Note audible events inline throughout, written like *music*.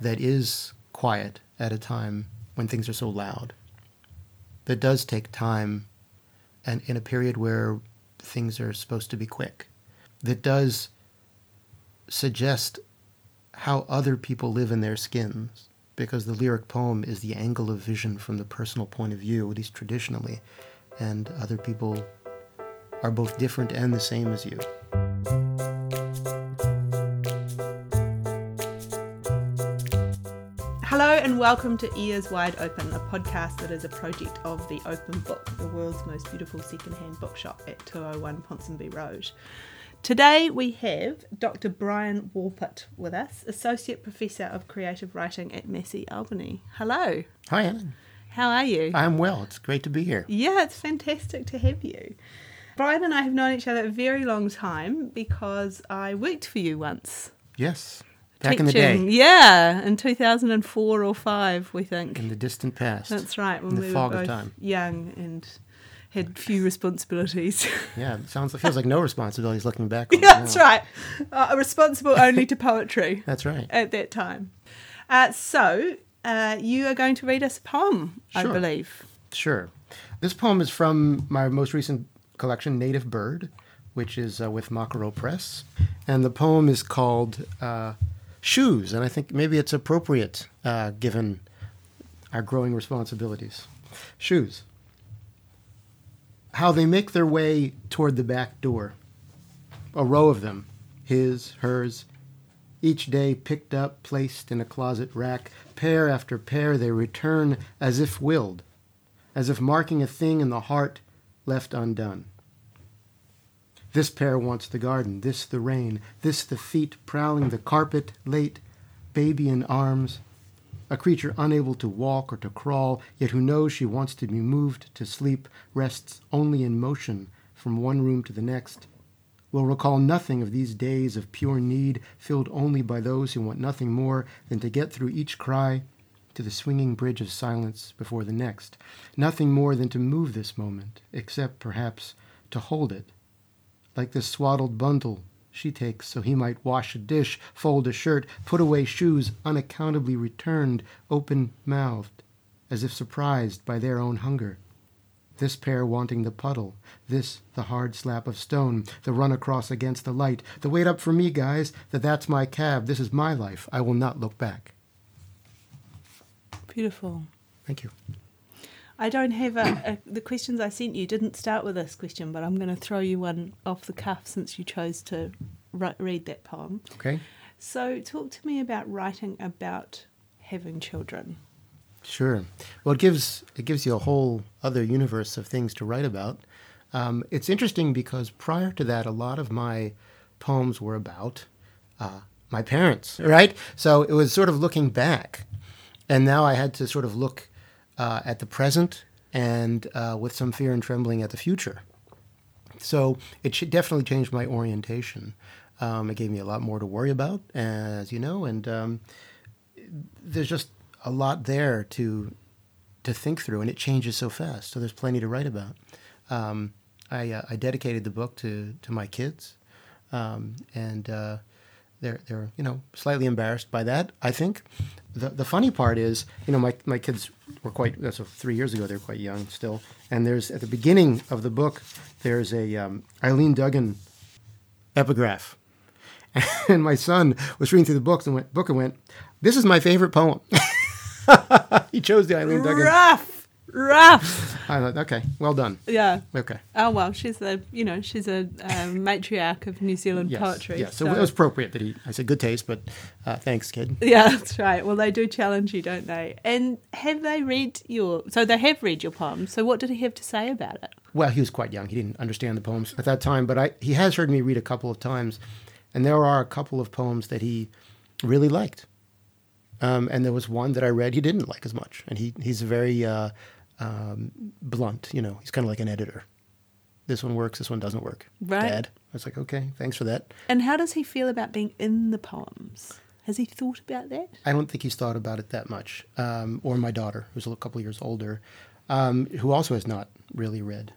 that is quiet at a time when things are so loud. That does take time and in a period where things are supposed to be quick. That does suggest how other people live in their skins because the lyric poem is the angle of vision from the personal point of view, at least traditionally, and other people are both different and the same as you. And welcome to Ears Wide Open, a podcast that is a project of the Open Book, the world's most beautiful secondhand bookshop at 201 Ponsonby Road. Today we have Dr. Bryan Walpert with us, Associate Professor of Creative Writing at Massey Albany. Hello. Hi, Ellen. How are you? I'm well. It's great to be here. Yeah, it's fantastic to have you. Brian and I have known each other a very long time because I worked for you once. Yes. Back in the day. Teaching. Yeah, in 2004 or 5, we think. In the distant past. That's right, when In the we fog were of time. young and had few responsibilities. *laughs* Yeah, it sounds feels like no responsibilities looking back. *laughs* Yeah, that's right. Uh, responsible only to poetry *laughs* That's right. at that time. Uh, so, uh, you are going to read us a poem, I believe. Sure. This poem is from my most recent collection, Native Bird, which is uh, with Makaro Press. And the poem is called uh, Shoes. And I think maybe it's appropriate uh, given our growing responsibilities. Shoes. How they make their way toward the back door. A row of them, his, hers, each day picked up, placed in a closet rack. Pair after pair they return as if willed, as if marking a thing in the heart left undone. This pair wants the garden, this the rain, this the feet prowling the carpet late, baby in arms, a creature unable to walk or to crawl, yet who knows she wants to be moved to sleep, rests only in motion from one room to the next, will recall nothing of these days of pure need, filled only by those who want nothing more than to get through each cry to the swinging bridge of silence before the next. Nothing more than to move this moment, except perhaps to hold it. Like this swaddled bundle she takes so he might wash a dish, fold a shirt, put away shoes unaccountably returned, open mouthed, as if surprised by their own hunger. This pair wanting the puddle, this the hard slap of stone, the run across against the light, the wait up for me, guys, that that's my cab, this is my life, I will not look back. Beautiful. Thank you. I don't have a, a. *coughs* The questions I sent you didn't start with this question, but I'm going to throw you one off the cuff since you chose to ri- read that poem. Okay? So, talk to me about writing about having children. Sure. Well, it gives it gives you a whole other universe of things to write about. Um, it's interesting because prior to that, a lot of my poems were about uh, my parents, right? So it was sort of looking back, and now I had to sort of look uh, at the present and uh, with some fear and trembling at the future. So it definitely changed my orientation. Um, it gave me a lot more to worry about, as you know, and um, there's just a lot there to to think through, and it changes so fast. So there's plenty to write about. Um, I, uh, I dedicated the book to to my kids, um, and uh, they're they're you know slightly embarrassed by that. I think the the funny part is you know my my kids were quite so three years ago they're quite young still, and there's at the beginning of the book there's a um, Eileen Duggan epigraph. *laughs* And my son was reading through the books and went book and went, "This is my favorite poem." *laughs* he chose the Eileen Duggan. Rough, rough. I thought, okay, well done. Yeah. Okay. Oh well, she's the you know she's a um, matriarch of New Zealand Yes. poetry. Yeah. So, it was appropriate that he. I said good taste, but uh, thanks, kid. Yeah, that's right. Well, they do challenge you, don't they? And have they read your? So they have read your poem. So what did he have to say about it? Well, he was quite young. He didn't understand the poems at that time, but I he has heard me read a couple of times, and there are a couple of poems that he really liked. Um, and there was one that I read he didn't like as much, and he he's a very uh, um, blunt. You know, he's kind of like an editor. This one works. This one doesn't work. Right. Dad. I was like, okay, thanks for that. And how does he feel about being in the poems? Has he thought about that? I don't think he's thought about it that much. Um, or my daughter, who's a couple of years older, um, who also has not really read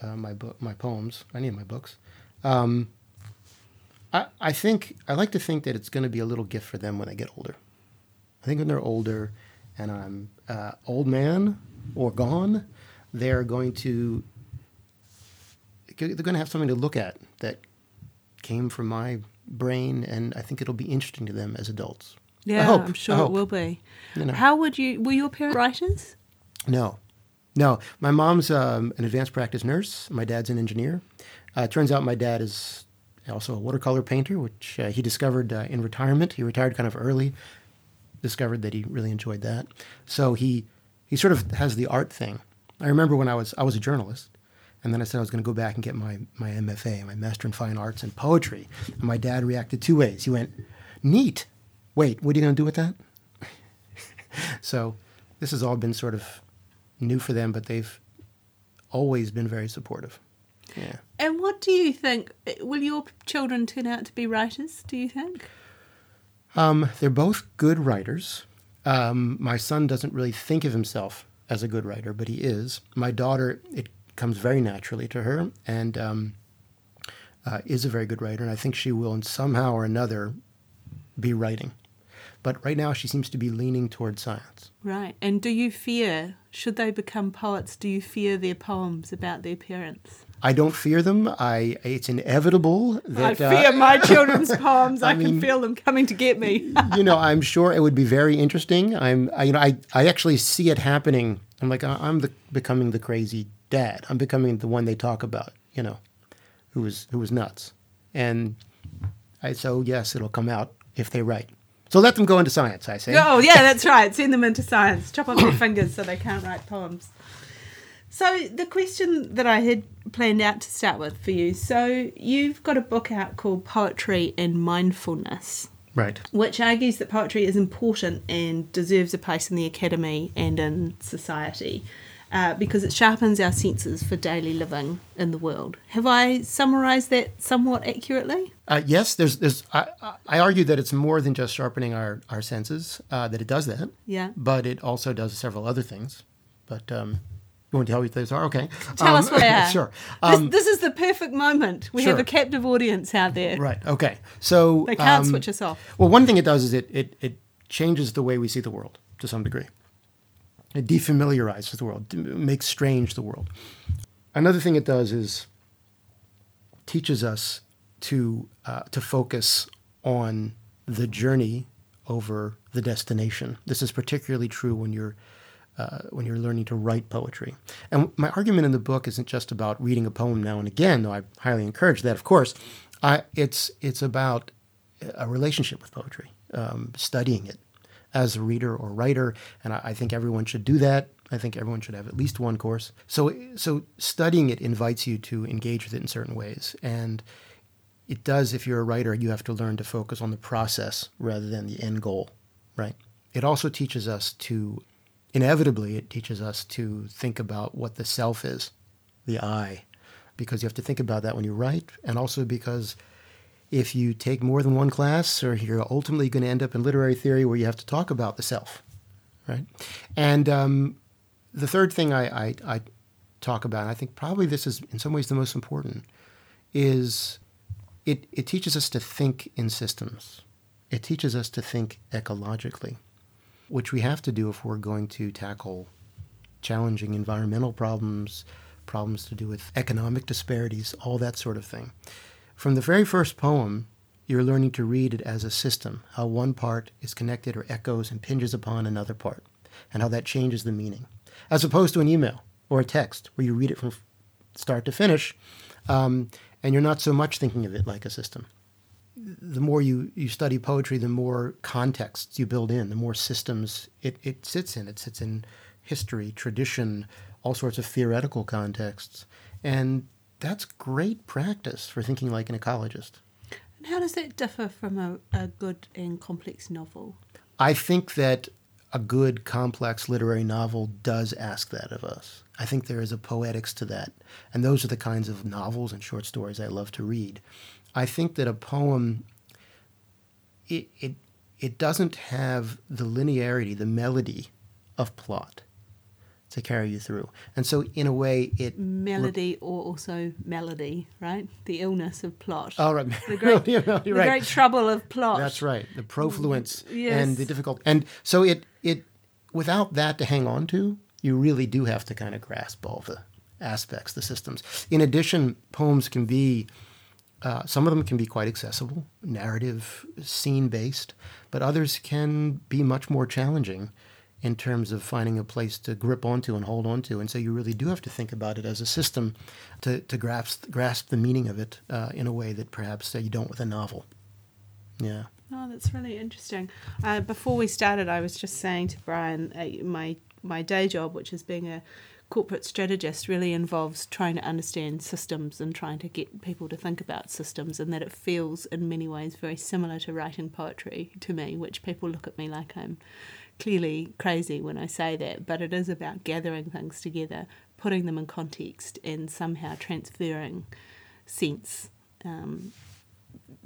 uh, my book, my poems, any of my books. Um, I, I think I like to think that it's going to be a little gift for them when they get older. I think when they're older, and I'm uh, old man or gone, they're going to they're going to have something to look at that came from my brain, and I think it'll be interesting to them as adults. I Yeah, hope. I'm sure it will be. You know. How would you? Were your parents writers? No, no. My mom's um, an advanced practice nurse. My dad's an engineer. Uh, it turns out my dad is also a watercolor painter, which uh, he discovered uh, in retirement. He retired kind of early. Discovered that he really enjoyed that, so he he sort of has the art thing. I remember when I was I was a journalist, and then I said I was going to go back and get my my MFA, my Master in Fine Arts and Poetry. And my dad reacted two ways. He went, "Neat. Wait, what are you going to do with that?" *laughs* so this has all been sort of new for them, but they've always been very supportive. Yeah. And what do you think? Will your children turn out to be writers? Do you think? Um, they're both good writers. Um, my son doesn't really think of himself as a good writer, but he is. My daughter, it comes very naturally to her, and um, uh, is a very good writer, and I think she will, in somehow or another, be writing. But right now, she seems to be leaning toward science. Right. And do you fear, should they become poets, do you fear their poems about their parents? I don't fear them. I it's inevitable that I fear uh, my *laughs* children's poems. I, I can feel them coming to get me. *laughs* you know, I'm sure it would be very interesting. I'm, I, you know, I, I actually see it happening. I'm like, I- I'm the, becoming the crazy dad. I'm becoming the one they talk about. You know, who was who was nuts, and I so yes, it'll come out if they write. So let them go into science. I say. oh, yeah, *laughs* that's right. Send them into science. Chop off their *coughs* fingers so they can't write poems. So, the question that I had planned out to start with for you so, you've got a book out called Poetry and Mindfulness. Right. which argues that poetry is important and deserves a place in the academy and in society uh, because it sharpens our senses for daily living in the world. Have I summarised that somewhat accurately? Uh, yes, there's, there's. I, I- I argue that it's more than just sharpening our our senses. Uh, that it does that. Yeah. But it also does several other things. But um, you want to tell me what those are? Okay. Tell Um, us what they *laughs* are. sure. This, Um, this is the perfect moment. We have a captive audience out there. Right. Okay. So They can't um, switch us off. Well, one thing it does is it, it it changes the way we see the world to some degree. It defamiliarizes the world, makes strange the world. Another thing it does is teaches us to uh, to focus on the journey over the destination. This is particularly true when you're uh, when you're learning to write poetry. And my argument in the book isn't just about reading a poem now and again, though I highly encourage that, of course. I, it's it's about a relationship with poetry, um, studying it as a reader or writer, and I, I think everyone should do that. I think everyone should have at least one course. So so studying it invites you to engage with it in certain ways, and it does. If you're a writer, you have to learn to focus on the process rather than the end goal, right? It also teaches us to, inevitably, it teaches us to think about what the self is, the I, because you have to think about that when you write, and also because if you take more than one class, or you're ultimately going to end up in literary theory where you have to talk about the self, right? And um, the third thing I, I, I talk about, and I think probably this is in some ways the most important, is it, it teaches us to think in systems. It teaches us to think ecologically, which we have to do if we're going to tackle challenging environmental problems, problems to do with economic disparities, all that sort of thing. From the very first poem, you're learning to read it as a system, how one part is connected or echoes and pinges upon another part, and how that changes the meaning, as opposed to an email or a text where you read it from start to finish, um, and you're not so much thinking of it like a system. The more you, you study poetry, the more contexts you build in, the more systems it, it sits in. It sits in history, tradition, all sorts of theoretical contexts. And that's great practice for thinking like an ecologist. And how does that differ from a, a good and complex novel? I think that a good, complex literary novel does ask that of us. I think there is a poetics to that. And those are the kinds of novels and short stories I love to read. I think that a poem, it, it, it doesn't have the linearity, the melody of plot. To carry you through. And so, in a way, it melody or also melody, right? The illness of plot. Oh, right. The *laughs* great, the right. great trouble of plot. That's right. The profluence mm, Yes. and the difficult. And so it it without that to hang on to, you really do have to kind of grasp all the aspects, the systems. In addition, poems can be uh, some of them can be quite accessible, narrative, scene based, but others can be much more challenging in terms of finding a place to grip onto and hold onto. And so you really do have to think about it as a system to, to grasp, grasp the meaning of it uh, in a way that perhaps uh, you don't with a novel. Yeah. Oh, that's really interesting. Uh, before we started, I was just saying to Bryan, uh, my my day job, which is being a corporate strategist, really involves trying to understand systems and trying to get people to think about systems, and that it feels in many ways very similar to writing poetry to me, which people look at me like I'm clearly crazy when I say that, but it is about gathering things together, putting them in context, and somehow transferring sense. Um,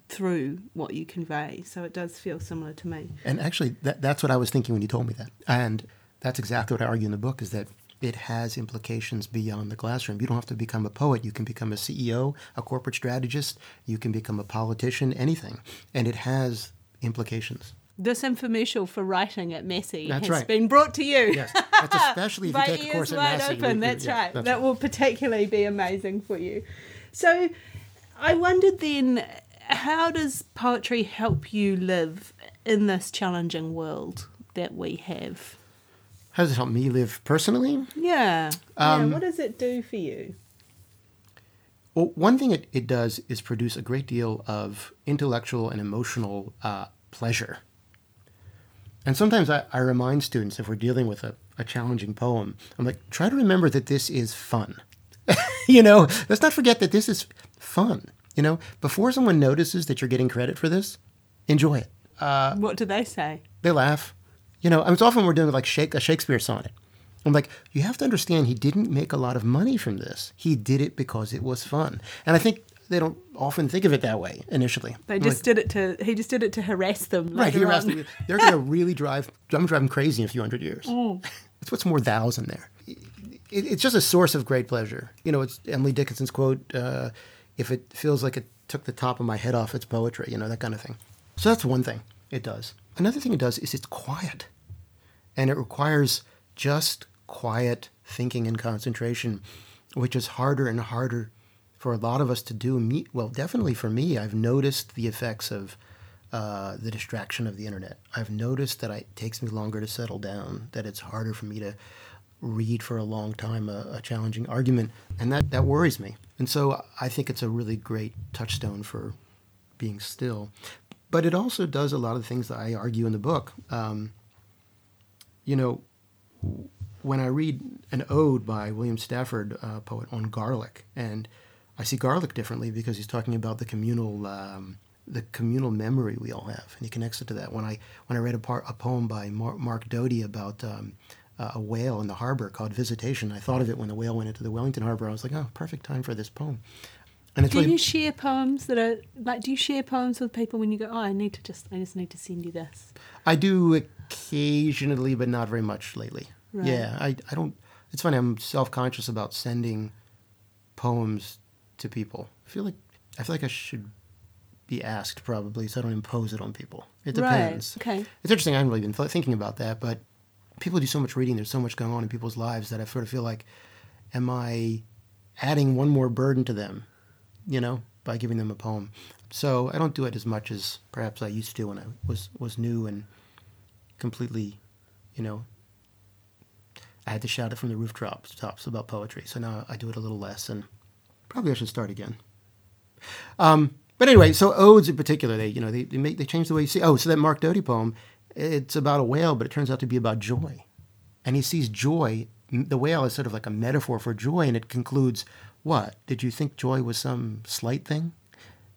through what you convey. So it does feel similar to me. And actually, that, that's what I was thinking when you told me that. And that's exactly what I argue in the book is that it has implications beyond the classroom. You don't have to become a poet. You can become a CEO, a corporate strategist. You can become a politician, anything. And it has implications. This infomercial for writing at Massey That's has right. been brought to you. Yes, that's *laughs* especially if you take a course at Massey. open. That's yeah, right. that's that will particularly be amazing for you. So, I wondered then, how does poetry help you live in this challenging world that we have? How does it help me live personally? Yeah. Um, yeah. What does it do for you? Well, one thing it, it does is produce a great deal of intellectual and emotional uh, pleasure. And sometimes I, I remind students if we're dealing with a, a challenging poem, I'm like, try to remember that this is fun. *laughs* you know, let's not forget that this is fun. You know, before someone notices that you're getting credit for this, enjoy it. Uh, what do they say? they laugh. You know, I mean, it's often we're doing like Shake, a Shakespeare sonnet. I'm like, you have to understand he didn't make a lot of money from this. He did it because it was fun. And I think they don't often think of it that way initially. They I'm just like, did it to. He just did it to harass them. right. He harassed me. They're going *laughs* to really drive. I'm gonna drive them crazy in a few hundred years. Mm. *laughs* Some more thous in there. It, it's just a source of great pleasure. You know, it's Emily Dickinson's quote: uh, "If it feels like it took the top of my head off, it's poetry." You know, that kind of thing. So that's one thing it does. Another thing it does is it's quiet, and it requires just quiet thinking and concentration, which is harder and harder for a lot of us to do. Me, well, definitely for me, I've noticed the effects of uh, the distraction of the internet. I've noticed that it takes me longer to settle down, that it's harder for me to read for a long time a, a challenging argument, and that, that worries me. And so I think it's a really great touchstone for being still. But it also does a lot of the things that I argue in the book. Um, you know, when I read an ode by William Stafford, a poet, on garlic, and I see garlic differently because he's talking about the communal, um, the communal memory we all have, and he connects it to that. When I when I read a, a poem by Mar- Mark Doty about um, uh, a whale in the harbor called Visitation, I thought of it when the whale went into the Wellington Harbor. I was like, oh, perfect time for this poem. And Do really you share poems that are like? Do you share poems with people when you go? Oh, I need to just. I just need to send you this. I do occasionally, but not very much lately. Right. Yeah, I, I don't. It's funny. I'm self conscious about sending poems to people. I feel like I feel like I should be asked probably, so I don't impose it on people. It depends. Right. Okay. It's interesting. I haven't really been th- thinking about that, but people do so much reading. There's so much going on in people's lives that I sort of feel like, am I adding one more burden to them? You know, by giving them a poem. So I don't do it as much as perhaps I used to when I was was new and completely, you know, I had to shout it from the rooftops tops about poetry. So now I do it a little less, and probably I should start again. Um, but anyway, so odes in particular, they you know they they, make, they change the way you see. Oh, so that Mark Doty poem, it's about a whale, but it turns out to be about joy, and he sees joy. The whale is sort of like a metaphor for joy, and it concludes, "What did you think joy was some slight thing?"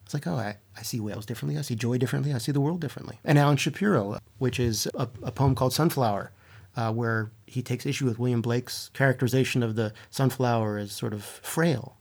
It's like, oh, I, I see whales differently. I see joy differently. I see the world differently. And Alan Shapiro, which is a, a poem called Sunflower, uh, where he takes issue with William Blake's characterization of the sunflower as sort of frail.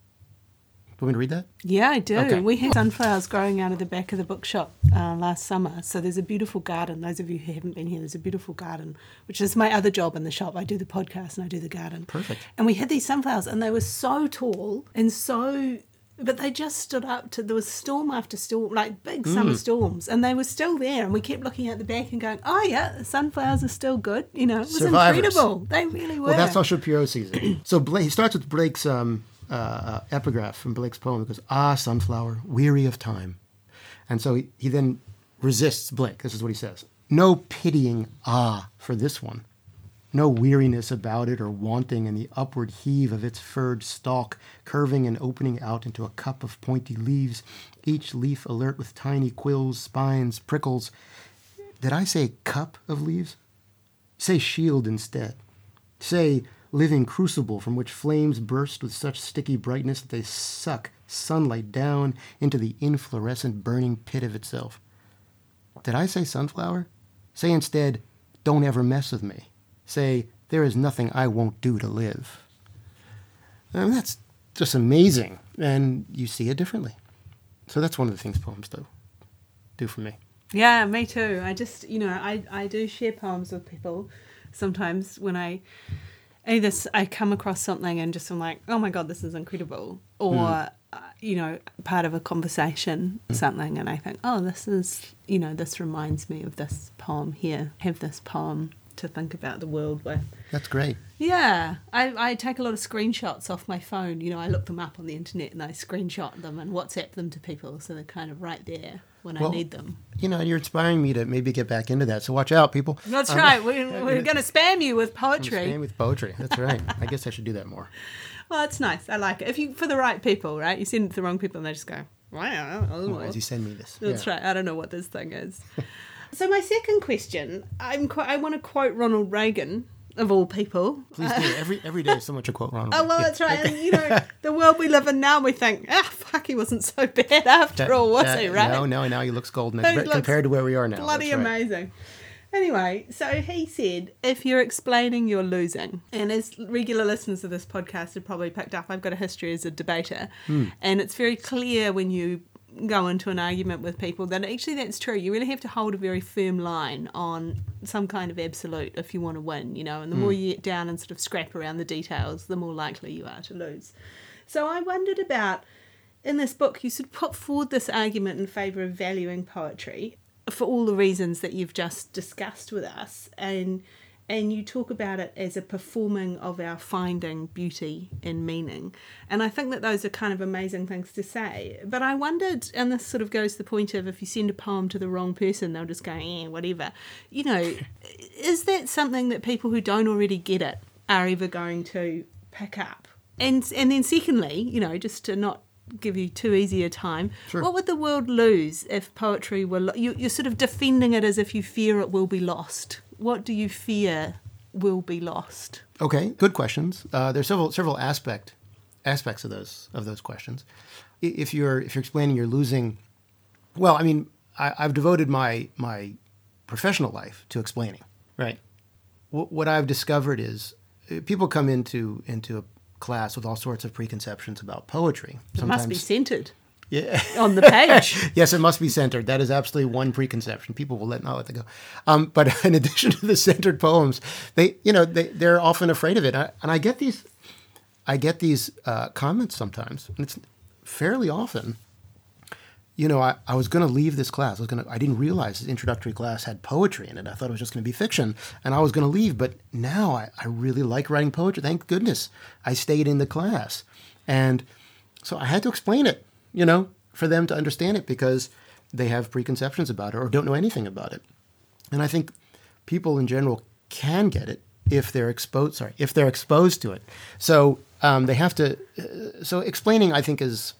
Want me to read that? Yeah, I do. Okay. We had sunflowers growing out of the back of the bookshop uh, last summer. So there's a beautiful garden. Those of you who haven't been here, there's a beautiful garden, which is my other job in the shop. I do the podcast and I do the garden. Perfect. And we had these sunflowers, and they were so tall and so. But they just stood up to there was storm after storm, like big Mm. summer storms, and they were still there. And we kept looking at the back and going, "Oh yeah, the sunflowers are still good." You know, it was Survivors. incredible. They really were. Well, that's how Shapiro sees it. so Blake, he starts with Blake's um, uh, epigraph from Blake's poem. It goes, "Ah, sunflower, weary of time," and so he, he then resists Blake. This is what he says: "No pitying ah for this one." No weariness about it or wanting in the upward heave of its furred stalk, curving and opening out into a cup of pointy leaves, each leaf alert with tiny quills, spines, prickles. Did I say cup of leaves? Say shield instead. Say living crucible from which flames burst with such sticky brightness that they suck sunlight down into the inflorescent burning pit of itself. Did I say sunflower? Say instead, don't ever mess with me. Say, there is nothing I won't do to live. And that's just amazing, and you see it differently. So that's one of the things poems do, do for me. Yeah, me too. I just, you know, I, I do share poems with people sometimes when I either I come across something and just I'm like, oh my god, this is incredible, or uh, you know, part of a conversation, something, and I think, oh, this is, you know, this reminds me of this poem here. Have this poem to think about the world with. That's great. Yeah, I, I take a lot of screenshots off my phone. You know, I look them up on the internet and I screenshot them and WhatsApp them to people so they're kind of right there when Well, I need them. You know, you're inspiring me to maybe get back into that. So watch out, people. That's I'm- right. *laughs* We're, we're going to spam you with poetry. staying with poetry. That's right. I guess I should do that more. *laughs* Well, it's nice. I like it. If you for the right people, right? You send it to the wrong people, and they just go, "Wow. Why did you send me this? That's Yeah. right. I don't know what this thing is. *laughs* so my second question, I'm qu- I want to quote Ronald Reagan of all people. Please do. Every every day, someone should quote Ronald. Oh well, Yeah. that's right. And, you know, the world we live in now, we think, ah, he wasn't so bad after That- all, was that- he? Right? No, no, now he looks golden He compared looks to where we are now. Bloody right. amazing. Anyway, so he said, if you're explaining, you're losing. And as regular listeners of this podcast have probably picked up, I've got a history as a debater. Hmm. And it's very clear when you go into an argument with people that actually that's true. You really have to hold a very firm line on some kind of absolute if you want to win, you know. And the more you get down and sort of scrap around the details, the more likely you are to lose. So I wondered about in this book, you sort of put forward this argument in favour of valuing poetry for all the reasons that you've just discussed with us, and and you talk about it as a performing of our finding beauty and meaning. And I think that those are kind of amazing things to say. But I wondered, and this sort of goes to the point of if you send a poem to the wrong person, they'll just go, eh, whatever. You know, *laughs* is that something that people who don't already get it are ever going to pick up? And and then secondly, you know, just to not give you too easy a time, Sure. what would the world lose if poetry were? Lo- you, you're sort of defending it as if you fear it will be lost. What do you fear will be lost? Okay, good questions. Uh, there's several several aspect aspects of those of those questions. If you're if you're explaining you're losing, well, I mean, I, I've devoted my my professional life to explaining. Right. What, what I've discovered is uh, people come into into a class with all sorts of preconceptions about poetry. It must be centered yeah. on the page. *laughs* yes, it must be centered. That is absolutely one preconception. People will let not let that go. Um, but *laughs* in addition to the centered poems, they you know they they're often afraid of it, I, and I get these, I get these uh, comments sometimes, and it's fairly often. You know, I, I was going to leave this class. I was going to. I didn't realize this introductory class had poetry in it. I thought it was just going to be fiction, and I was going to leave. But now I, I really like writing poetry. Thank goodness I stayed in the class, and so I had to explain it, you know, for them to understand it because they have preconceptions about it or don't know anything about it. And I think people in general can get it if they're exposed. Sorry, if they're exposed to it. So um, they have to. Uh, so explaining, I think, is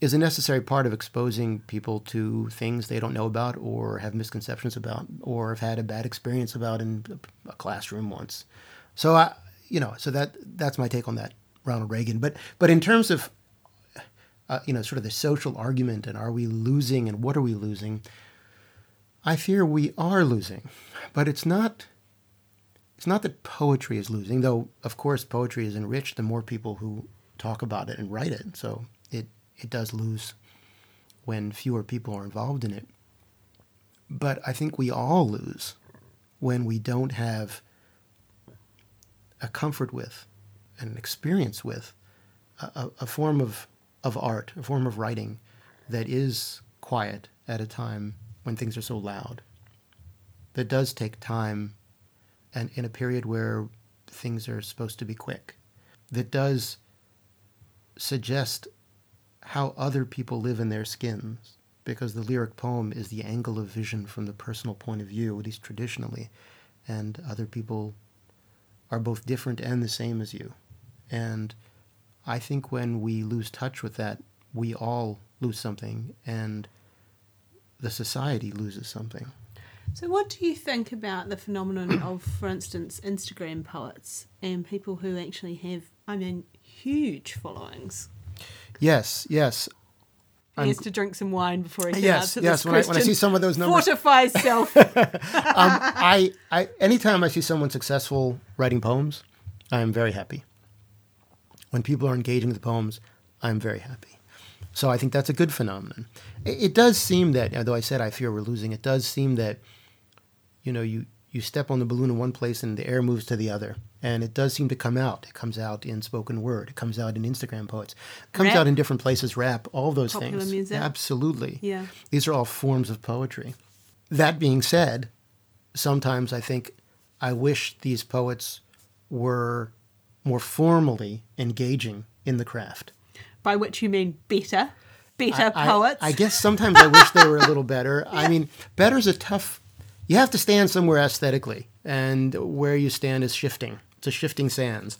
is a necessary part of exposing people to things they don't know about or have misconceptions about or have had a bad experience about in a classroom once. So I, you know, so that that's my take on that, Ronald Reagan. But but in terms of uh, you know, sort of the social argument and are we losing and what are we losing? I fear we are losing, but it's not. It's not that poetry is losing, though. Of course, poetry is enriched the more people who talk about it and write it. So it does lose when fewer people are involved in it. But I think we all lose when we don't have a comfort with, and an experience with, a, a form of, of art, a form of writing that is quiet at a time when things are so loud. That does take time and in a period where things are supposed to be quick. That does suggest how other people live in their skins because the lyric poem is the angle of vision from the personal point of view, at least traditionally, and other people are both different and the same as you. And I think when we lose touch with that, we all lose something, and the society loses something. So, what do you think about the phenomenon of, for instance, Instagram poets and people who actually have, I mean, huge followings? Yes, yes. He has to drink some wine before he can yes, answer yes. this When I, when I see some of those numbers, Fortify self. *laughs* um, I, I, anytime I see someone successful writing poems, I am very happy. When people are engaging with the poems, I'm very happy. So I think that's a good phenomenon. It, it does seem that, although I said I fear we're losing, it does seem that, you know, you, you step on the balloon in one place and the air moves to the other. And it does seem to come out. It comes out in spoken word. It comes out in Instagram poets. It comes Rap. out in different places, rap, all those Popular things. music. Absolutely. Yeah. These are all forms of poetry. That being said, sometimes I think I wish these poets were more formally engaging in the craft. By which you mean better, better I- I- poets. I, guess sometimes I wish they were a little better. *laughs* I mean, better's a tough. You have to stand somewhere aesthetically, and where you stand is shifting. A shifting sands.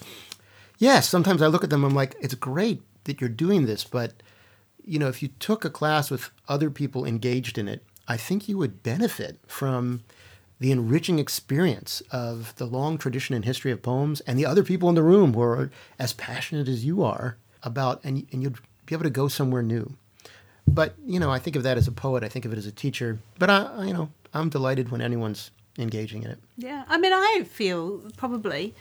Yes, sometimes I look at them. I'm like, it's great that you're doing this, but you know, if you took a class with other people engaged in it, I think you would benefit from the enriching experience of the long tradition and history of poems and the other people in the room who are as passionate as you are about, and, and you'd be able to go somewhere new. But, you know, I think of that as a poet, I think of it as a teacher. But, I, I- you know, I'm delighted when anyone's engaging in it. Yeah, I mean, I feel probably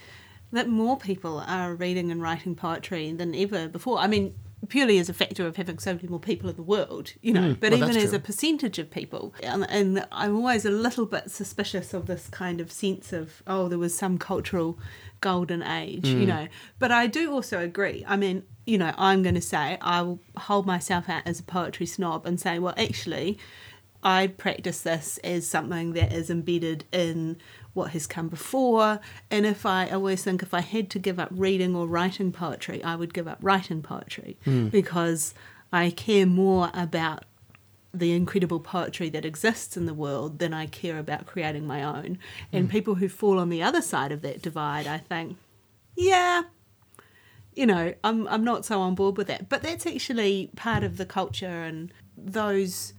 that more people are reading and writing poetry than ever before. I mean, purely as a factor of having so many more people in the world, you know, mm, but well, even as a percentage of people. And, and I'm always a little bit suspicious of this kind of sense of, oh, there was some cultural golden age, you mm. know. But I do also agree. I mean, you know, I'm going to say I will hold myself out as a poetry snob and say, well, actually, I practice this as something that is embedded in what has come before. And if I I always think if I had to give up reading or writing poetry, I would give up writing poetry hmm. because I care more about the incredible poetry that exists in the world than I care about creating my own. And hmm. people who fall on the other side of that divide, I think, yeah, you know, I'm I'm not so on board with that. But that's actually part of the culture and those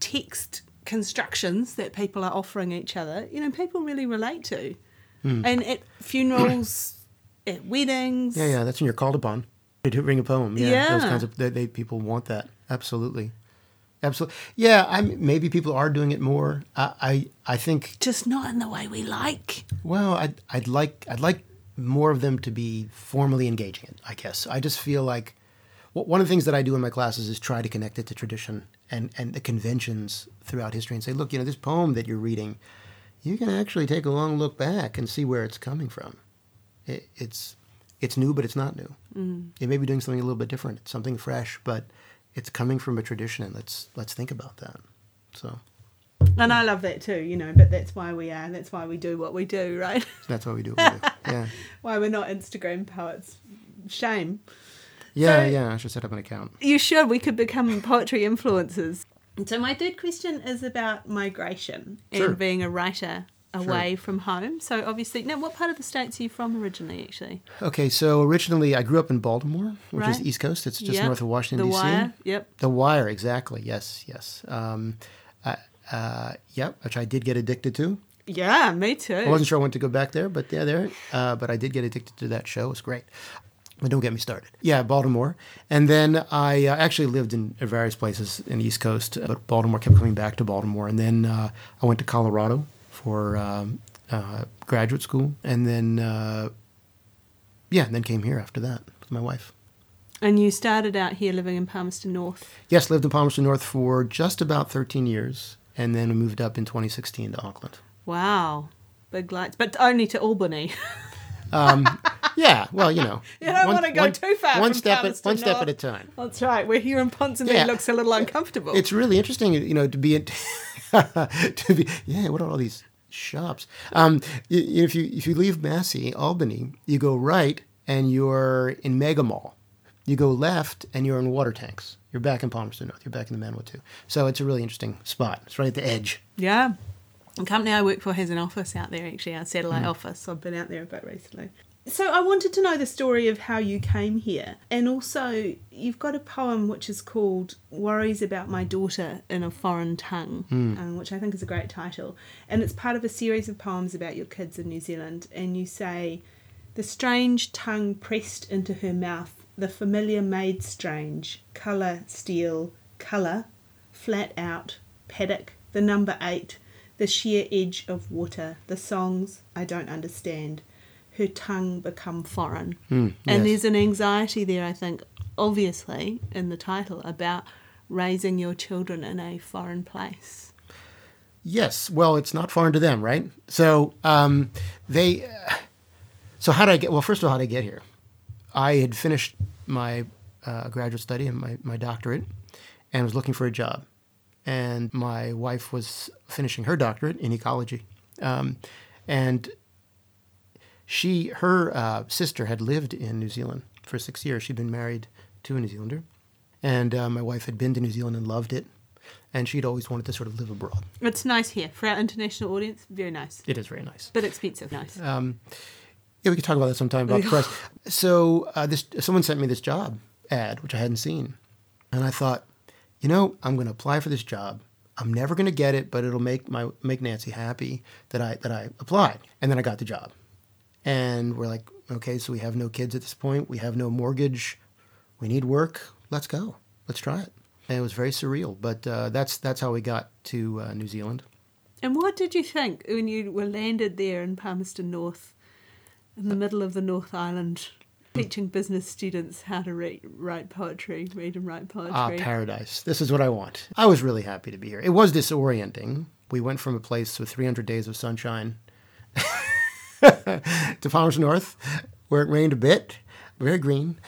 text constructions that people are offering each other, you know, people really relate to. Hmm. And at funerals, *clears throat* at weddings. Yeah, yeah, that's when you're called upon to ring a poem. Yeah, those kinds of they, they people want that absolutely, absolutely. Yeah, I'm maybe people are doing it more. I I, I think Just not in the way we like. well, I'd I'd like I'd like more of them to be formally engaging it. I guess I just feel like one of the things that I do in my classes is try to connect it to tradition and and the conventions throughout history and say, look, you know, this poem that you're reading, you can actually take a long look back and see where it's coming from. It, it's it's new, but it's not new. Mm. It may be doing something a little bit different. It's something fresh, but it's coming from a tradition. And let's let's think about that. So And I love that too, you know, but that's why we are, that's why we do what we do, right? that's what we do. What we do. *laughs* Yeah, why we're not Instagram poets. Shame. Yeah, So- yeah. I should set up an account. You should. We could become poetry influencers. So my third question is about migration Sure. and being a writer away from home. So obviously, now what part of the states are you from originally? Actually, Okay, so originally I grew up in Baltimore, which is Right. the East Coast. It's just Yep. north of Washington D.C. the D.C. Wire. Yep. The Wire, exactly. Yes, yes. Um, I, uh, yep, which I did get addicted to. Yeah, me too. I wasn't sure I wanted to go back there, but yeah, there. Uh, but I did get addicted to that show. It was great. But don't get me started. Yeah, Baltimore, and then I uh, actually lived in various places in the East Coast, but Baltimore kept coming back to Baltimore, and then uh, I went to Colorado for um, uh, graduate school, and then uh, yeah, and then came here after that with my wife. And you started out here living in Palmerston North. Yes, lived in Palmerston North for just about 13 years, and then we moved up in 2016 to Auckland. Wow. Big lights, but only to Albany. *laughs* Um, yeah, well, you know, *laughs* You don't wanna go too far One step, at, one step at a time. That's right. We're here in Ponsonby Yeah. looks a little uncomfortable. It's really interesting, you know, to be in, *laughs* to be. Yeah, what are all these shops? Um, if you if you leave Massey, Albany, you go right, and you're in Mega Mall. You go left, and you're in Water Tanks. You're back in Palmerston North. You're back in the Manawatu. So it's a really interesting spot. It's right at the edge. Yeah. The company I work for has an office out there, actually, our satellite Hmm. office. I've been out there a bit recently. So I wanted to know the story of how you came here. And also, you've got a poem which is called Worries About My Daughter in a Foreign Tongue, um, which I think is a great title. And it's part of a series of poems about your kids in New Zealand. And you say, The strange tongue pressed into her mouth, the familiar made strange, colour, steel, colour, flat out, paddock, the number eight, the sheer edge of water, the songs I don't understand, her tongue become foreign. Mm, And there's an anxiety there, I think, obviously, in the title about raising your children in a foreign place. Yes. Well, it's not foreign to them, right? So um, they. So how did I get? Well, first of all, how did I get here? I had finished my uh, graduate study and my, my doctorate, and was looking for a job. And my wife was finishing her doctorate in ecology, um, and she her uh, sister had lived in New Zealand for six years. She'd been married to a New Zealander, and uh, my wife had been to New Zealand and loved it, and she'd always wanted to sort of live abroad. It's nice here. For our international audience, very nice. It is very nice. but expensive, nice. Um, yeah, we could talk about that sometime about price. *laughs* So uh, this someone sent me this job ad which I hadn't seen, and I thought, you know, I'm going to apply for this job. I'm never going to get it, but it'll make my make Nancy happy that I that I applied, and then I got the job. And we're like, okay, so we have no kids at this point. We have no mortgage. We need work. Let's go. Let's try it. And it was very surreal, but uh, that's that's how we got to uh, New Zealand. And what did you think when you were landed there in Palmerston North, in the middle of the North Island, teaching business students how to read, write poetry, read and write poetry? Ah, paradise. This is what I want. I was really happy to be here. It was disorienting. We went from a place with 300 days of sunshine *laughs* to Palmerston North, where it rained a bit, very green.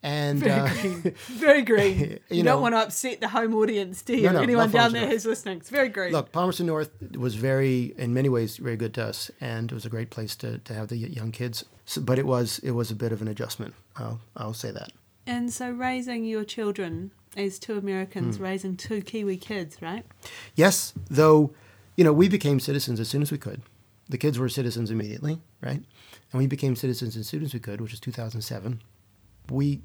And Very uh, green. Very green. *laughs* You, You don't want to upset the home audience, do you? No, no, Anyone down there North. who's listening. It's very green. look, Palmerston North was very, in many ways, very good to us, and it was a great place to, to have the young kids. So, but it was it was a bit of an adjustment. I'll I'll say that. And so raising your children as two Americans, Hmm. raising two Kiwi kids, right? Yes, though, you know, we became citizens as soon as we could. The kids were citizens immediately, right? And we became citizens as soon as we could, which is 2007. We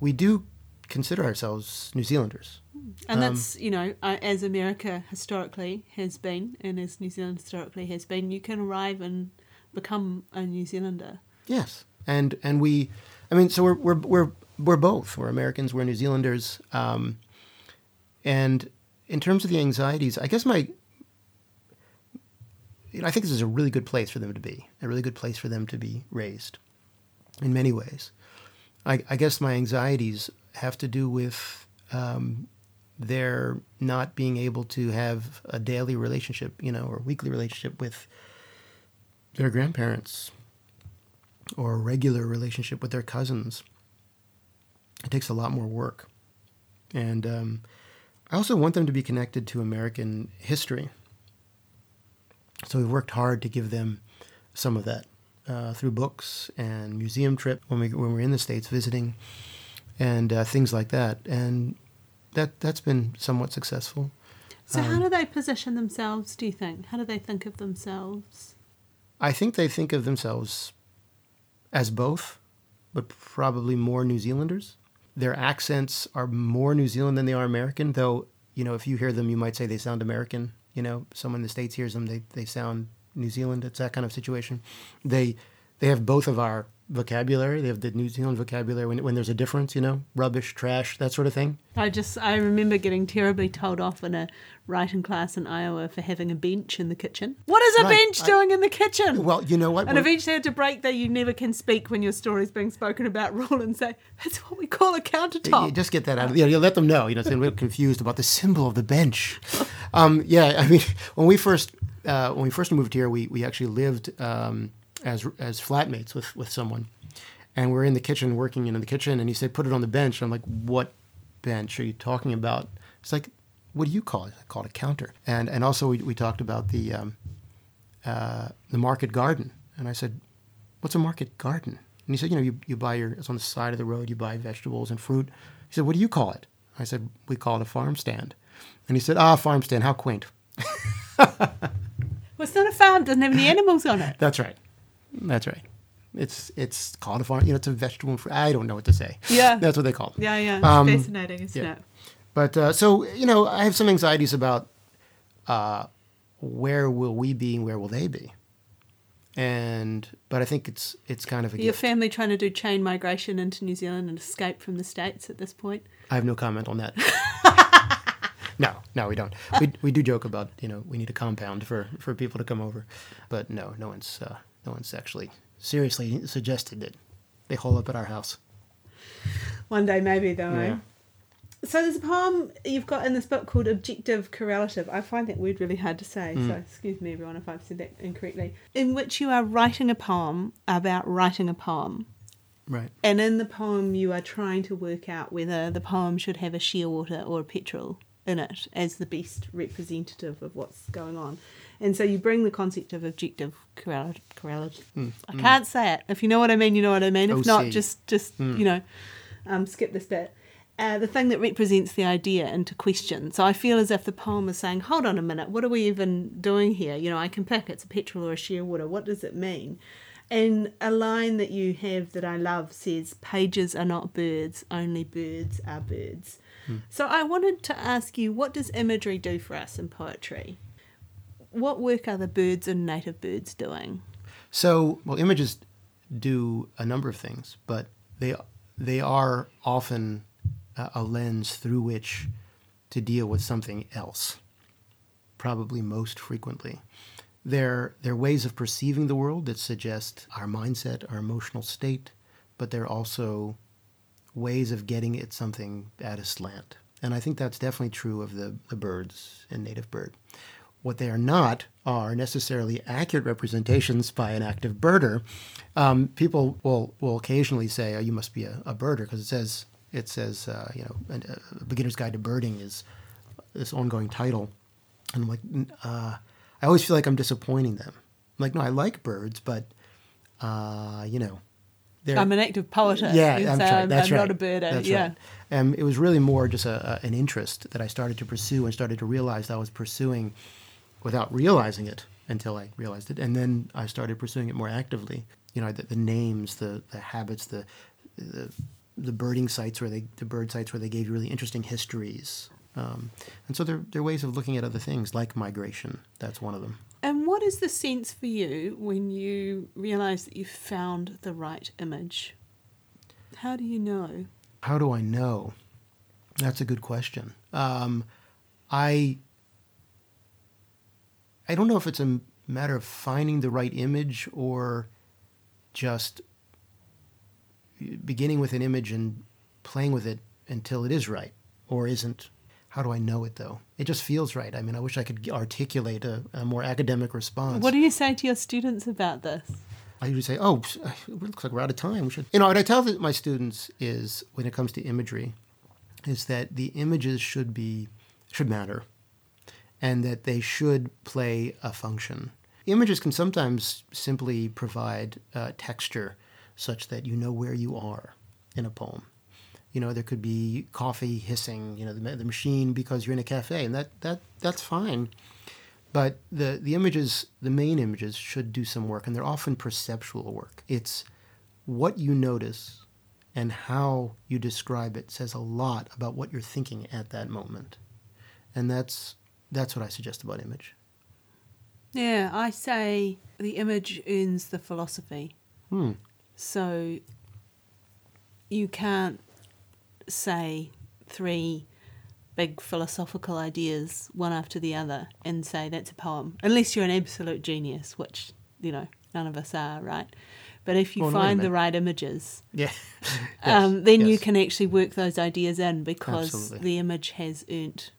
we do consider ourselves New Zealanders. And Um, that's, you know, as America historically has been, and as New Zealand historically has been, you can arrive and become a New Zealander. Yes, and and we, I mean, so we're we're we're we're both. We're Americans. We're New Zealanders. Um, and in terms of the anxieties, I guess my, you know, I think this is a really good place for them to be. A really good place for them to be raised, in many ways. I, I guess my anxieties have to do with um, their not being able to have a daily relationship, you know, or weekly relationship with their grandparents or a regular relationship with their cousins. It takes a lot more work. And um, I also want them to be connected to American history. So we've worked hard to give them some of that uh, through books and museum trip when we when we're in the states visiting, and uh, things like that. And that that's been somewhat successful. So, Um, how do they position themselves, do you think? How do they think of themselves? I think they think of themselves as both, but probably more New Zealanders. Their accents are more New Zealand than they are American, though, you know, if you hear them, you might say they sound American. You know, someone in the States hears them, they, they sound New Zealand. It's that kind of situation. They They have both of our vocabulary. They have the New Zealand vocabulary when, when there's a difference, you know, rubbish, trash, that sort of thing. I just I remember getting terribly told off in a writing class in Iowa for having a bench in the kitchen. What is a Right, bench I- doing in the kitchen? Well, you know what? and eventually had to break that you never can speak when your story's being spoken about *laughs* rule and say, that's what we call a countertop. You just get that out of you, know, you let them know. You know, they're a little confused about the symbol of the bench. Um, yeah, I mean, *laughs* when we first uh, when we first moved here, we we actually lived um, as as flatmates with with someone, and we're in the kitchen working in the kitchen, and he said, "Put it on the bench." I'm like, "What bench are you talking about?" It's like, "What do you call it?" I call it a counter. And and also we we talked about the um, uh, the market garden, and I said, "What's a market garden?" And he said, "You know, you, you buy your it's on the side of the road. You buy vegetables and fruit." He said, "What do you call it?" I said, "We call it a farm stand." And he said, "Ah, farm stand. How quaint." *laughs* Well, it's not a farm, doesn't have any animals on it. That's right. That's right. It's it's called a farm. You know, it's a vegetable and fruit. I don't know what to say. Yeah. that's what they call it. Yeah, yeah. It's Um, fascinating, isn't yeah. it? But uh, so you know, I have some anxieties about uh, where will we be and where will they be, and but I think it's it's kind of a Your gift. family trying to do chain migration into New Zealand and escape from the States at this point? I have no comment on that. *laughs* no, no, we don't. We, we do joke about you know we need a compound for, for people to come over, but no, no one's uh, no one's actually seriously suggested it. They hole up at our house. One day, maybe, though. eh? Yeah. So there's a poem you've got in this book called Objective Correlative. I find that word really hard to say, Hmm. so excuse me, everyone, if I've said that incorrectly. In which you are writing a poem about writing a poem. Right. And in the poem, you are trying to work out whether the poem should have a shearwater or a petrel in it as the best representative of what's going on. And so you bring the concept of objective correlative. correlative. I can't say it. If you know what I mean, you know what I mean. If not, OC. just just you know, um, skip this bit. Uh, the thing that represents the idea into question. So I feel as if the poem is saying, "Hold on a minute, what are we even doing here? You know, I can pick it's a petrel or a shearwater. What does it mean?" And a line that you have that I love says, Pages are not birds, only birds are birds. So I wanted to ask you, what does imagery do for us in poetry? What work are the birds and native birds doing? So, well, images do a number of things, but they they are often a, a lens through which to deal with something else. Probably most frequently, they're they're ways of perceiving the world that suggest our mindset, our emotional state, but they're also ways of getting at something at a slant. And I think that's definitely true of the, the birds and native bird. What they are not are necessarily accurate representations by an active birder. Um, people will, will occasionally say, oh, you must be a, a birder, because it says, it says uh, you know, a, a beginner's guide to birding is this ongoing title. And I'm like, uh, I always feel like I'm disappointing them. I'm like, no, I like birds, but, uh, you know, they're, I'm an active poet. yeah, I'm, I'm, that's I'm right. not a birder. That's yeah. right. Um, it was really more just a, a, an interest that I started to pursue and started to realize that I was pursuing without realizing it until I realized it, and then I started pursuing it more actively. You know, the, the names, the the habits, the the the birding sites where they the bird sites where they gave you really interesting histories. Um, and so they're, they're ways of looking at other things like migration. That's one of them. And what is the sense for you when you realise that you've found the right image? How do you know? How do I know? That's a good question. Um, I I don't know if it's a matter of finding the right image or just beginning with an image and playing with it until it is right or isn't. How do I know it though? It just feels right. I mean, I wish I could articulate a, a more academic response. What do you say to your students about this? I usually say, "Oh, it looks like we're out of time. We should." You know, what I tell my students is when it comes to imagery, is that the images should be should matter, and that they should play a function. Images can sometimes simply provide uh, texture, such that you know where you are in a poem. You know, there could be coffee hissing, you know, the, the machine because you're in a cafe, and that that that's fine. But the, the images, the main images, should do some work, and they're often perceptual work. It's what you notice and how you describe it says a lot about what you're thinking at that moment. And that's that's what I suggest about image. Yeah, I say the image earns the philosophy. hmm. So you can't say three big philosophical ideas one after the other and say that's a poem, unless you're an absolute genius, which, you know, none of us are, right? But if you Well, find the right images, Yeah. *laughs* um, then you can actually work those ideas in because Absolutely. the image has earned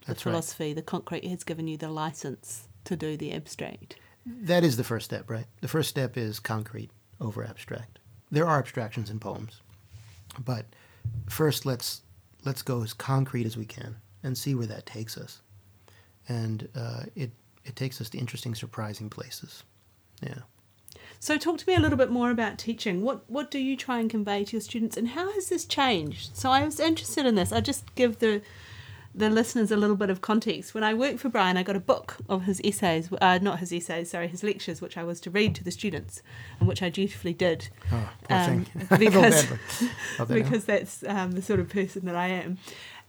the That's right. philosophy, the concrete has given you the license to do the abstract. That is the first step, right? The first step is concrete over abstract. There are abstractions in poems, but first let's let's go as concrete as we can and see where that takes us. And uh, it it takes us to interesting, surprising places. Yeah. So, talk to me a little bit more about teaching. What what do you try and convey to your students, and how has this changed? So, I was interested in this. I just give the the listeners a little bit of context. When I worked for Bryan, I got a book of his essays, uh, not his essays, sorry, his lectures, which I was to read to the students, and which I dutifully did. Oh, poor Um, thing. *laughs* *laughs* I feel because- because that's um, the sort of person that I am.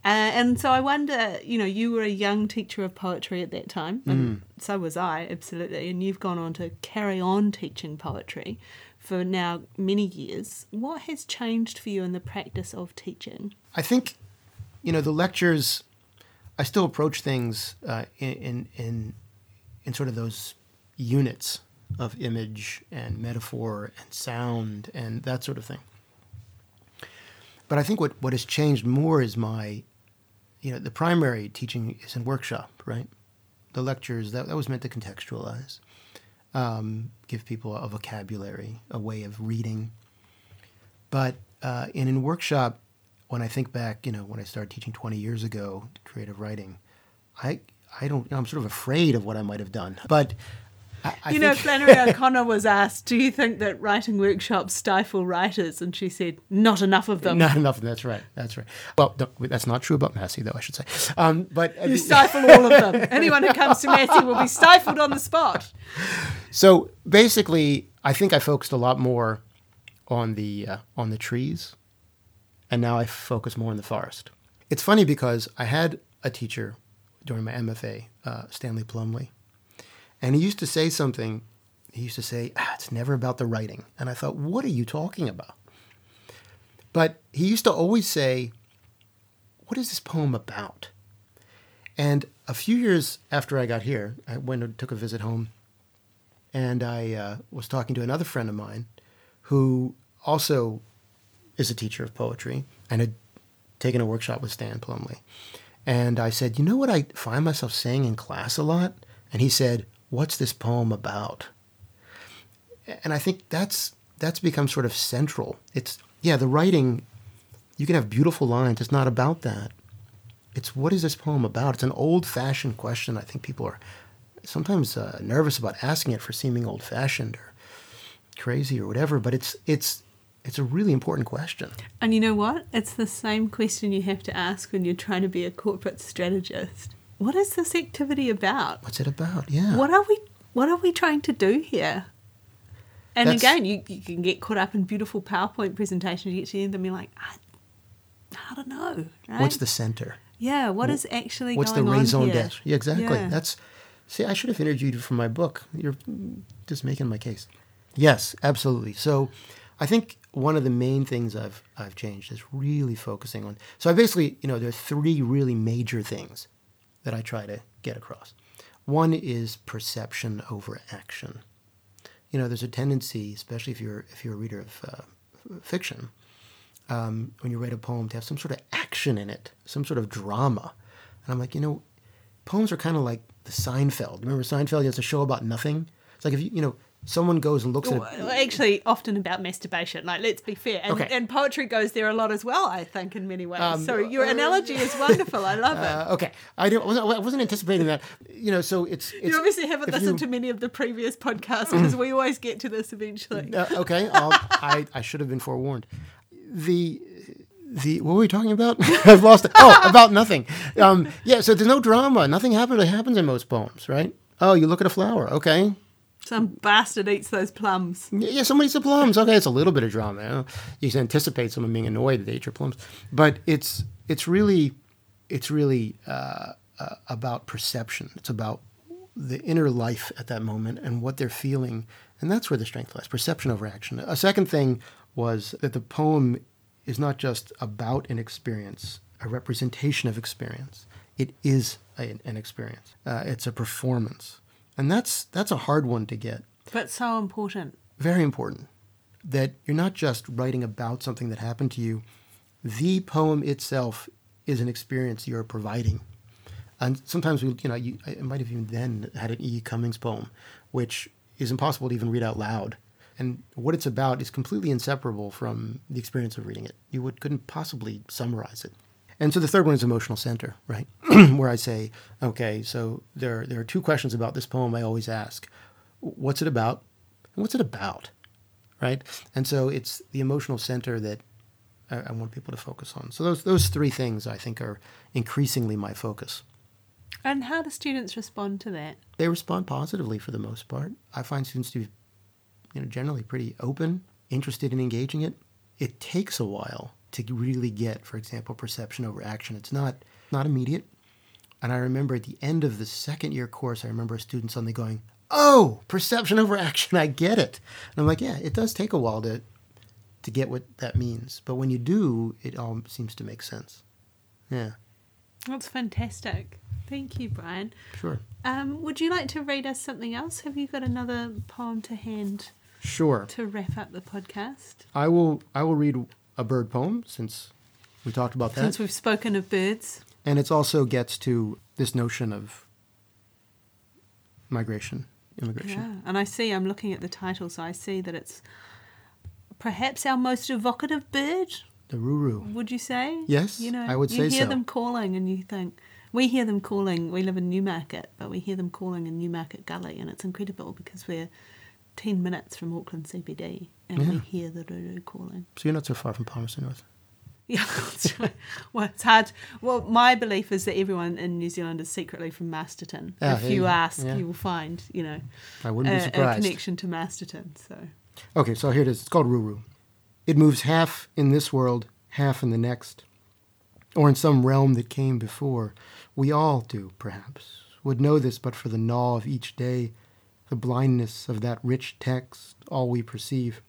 Uh, and so I wonder, you know, you were a young teacher of poetry at that time, and Mm. so was I, absolutely. And you've gone on to carry on teaching poetry for now many years. What has changed for you in the practice of teaching? I think, you know, the lectures. I still approach things uh, in, in in sort of those units of image and metaphor and sound and that sort of thing. But I think what, what has changed more is my, you know, the primary teaching is in workshop, right? The lectures that, that was meant to contextualize, um, give people a vocabulary, a way of reading. But uh, in in workshop, when I think back, you know, when I started teaching 20 years ago, creative writing, I I don't, I'm sort of afraid of what I might have done. But I, I you know, Flannery O'Connor was asked, Do you think that writing workshops stifle writers? And she said, Not enough of them. Not enough. That's right. That's right. Well, that's not true about Massey, though. I should say. Um, but uh, You stifle all of them. Anyone who comes to Massey will be stifled on the spot. so basically, I think I focused a lot more on the uh, on the trees, and now I focus more on the forest. It's funny because I had a teacher during my MFA, uh, Stanley Plumly, and he used to say something. He used to say, ah, "It's never about the writing," and I thought, "What are you talking about?" But he used to always say, "What is this poem about?" And a few years after I got here, I went and took a visit home, and I uh, was talking to another friend of mine who also is a teacher of poetry and had taken a workshop with Stan Plumly. And I said, You know what I find myself saying in class a lot? And he said, What's this poem about? And I think that's that's become sort of central. It's yeah, the writing you can have beautiful lines, it's not about that. It's what is this poem about? It's an old fashioned question. I think people are sometimes uh, nervous about asking it for seeming old fashioned or crazy or whatever, but it's it's it's a really important question. And you know what? It's the same question you have to ask when you're trying to be a corporate strategist. What is this activity about? What's it about? Yeah. What are we what are we trying to do here? And That's- again, you, you can get caught up in beautiful PowerPoint presentations. You get to the end and be like, I, I don't know. Right? What's the center? yeah? What is actually What's the raison d'etre? Yeah, exactly. Yeah. That's see, I should have interviewed you for my book. You're just making my case. Yes, absolutely. So, I think one of the main things I've I've changed is really focusing on. So I basically, you know, there are three really major things that I try to get across. One is perception over action. You know, there's a tendency, especially if you're if you're a reader of uh, fiction, um, when you write a poem, to have some sort of action in it, some sort of drama. And I'm like, you know, poems are kind of like the Seinfeld. Remember Seinfeld? It's a show about nothing. It's like if you, you know, someone goes and looks at it. actually, often about masturbation. Like, let's be fair, and, Okay. and poetry goes there a lot as well. I think in many ways. Um, so your analogy is *laughs* wonderful. I love it. Uh, okay, I didn't, wasn't, I wasn't anticipating that. You know, so it's, it's you obviously haven't listened you- to many of the previous podcasts because we always get to this eventually. Uh, okay, I'll, I I should have been forewarned. The the what were we talking about? *laughs* I've lost it. Oh, about nothing. Um, yeah, so there's no drama. Nothing happens. happens in most poems, right? Oh, you look at a flower. Okay, Some bastard eats those plums. Yeah, somebody eats the plums. Okay, it's a little bit of drama. You, you can anticipate someone being annoyed that they ate your plums, but it's it's really it's really uh, uh, about perception. It's about the inner life at that moment and what they're feeling. And that's where the strength lies perception over action. A second thing was that the poem is not just about an experience, a representation of experience. It is a, an experience. Uh, it's a performance, and that's that's a hard one to get. But so important. Very important that you're not just writing about something that happened to you. The poem itself is an experience you're providing. And sometimes we, you know, you, I might have even then had an E. Cummings poem, which is impossible to even read out loud. And what it's about is completely inseparable from the experience of reading it. You would, couldn't possibly summarize it. And so the third one is emotional center, right? *clears throat* Where I say, okay, so there, there are two questions about this poem I always ask. What's it about? And what's it about? Right? And so it's the emotional center that I, I want people to focus on. So those, those three things I think are increasingly my focus. And how do students respond to that? They respond positively for the most part. I find students to be, you know, generally pretty open, interested in engaging it. It takes a while to really get, for example, perception over action. It's not not immediate. And I remember at the end of the second year course, I remember a student suddenly going, "Oh, perception over action! I get it." And I'm like, "Yeah, it does take a while to to get what that means, but when you do, it all seems to make sense." Yeah. That's fantastic. Thank you, Bryan. Sure. Um, would you like to read us something else? Have you got another poem to hand Sure. to wrap up the podcast? I will I will read a bird poem since we talked about that. Since we've spoken of birds. and it also gets to this notion of migration, immigration. Yeah. And I see, I'm looking at the title, so I see that it's perhaps our most evocative bird, The ruru. would you say? Yes, You know, I would say so. you hear so. them calling and you think, we hear them calling, we live in Newmarket, but we hear them calling in Newmarket Gully, and it's incredible because we're 10 minutes from Auckland CBD and we hear the ruru calling. So you're not so far from Palmerston North. *laughs* Yeah, that's right. Well, it's hard. Well, my belief is that everyone in New Zealand is secretly from Masterton. Ah, if you you ask, Yeah. you will find, you know, I wouldn't a, be a surprised. connection to Masterton. So, Okay, so here it is. It's called Ruru. It moves half in this world, half in the next, or in some realm that came before. We all do, perhaps, would know this but for the gnaw of each day, the blindness of that rich text, all we perceive.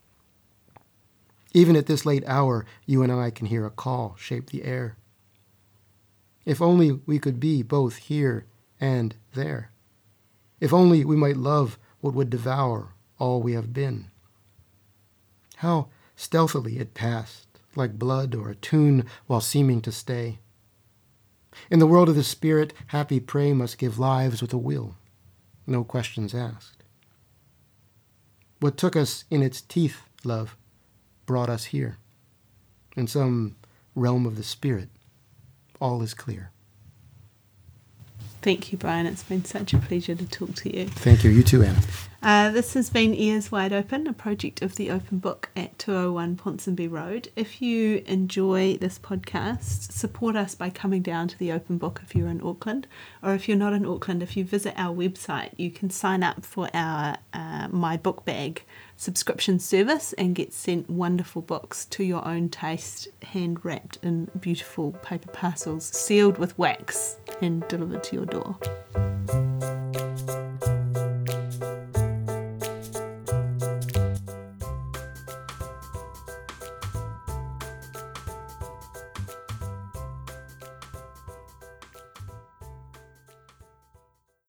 Even at this late hour, you and I can hear a call shape the air. If only we could be both here and there. If only we might love what would devour all we have been. How stealthily it passed, like blood or a tune, while seeming to stay. In the world of the spirit, happy prey must give lives with a will, no questions asked. What took us in its teeth, love, brought us here. In some realm of the spirit, all is clear. thank you, Bryan. It's been such a pleasure to talk to you. Thank you. You too, Anna. Uh, this has been Ears Wide Open, a project of the Open Book at 201 Ponsonby Road. If you enjoy this podcast, support us by coming down to the Open Book if you're in Auckland, or if you're not in Auckland, if you visit our website, you can sign up for our uh, My Book Bag subscription service and get sent wonderful books to your own taste, hand wrapped in beautiful paper parcels, sealed with wax, and delivered to your door.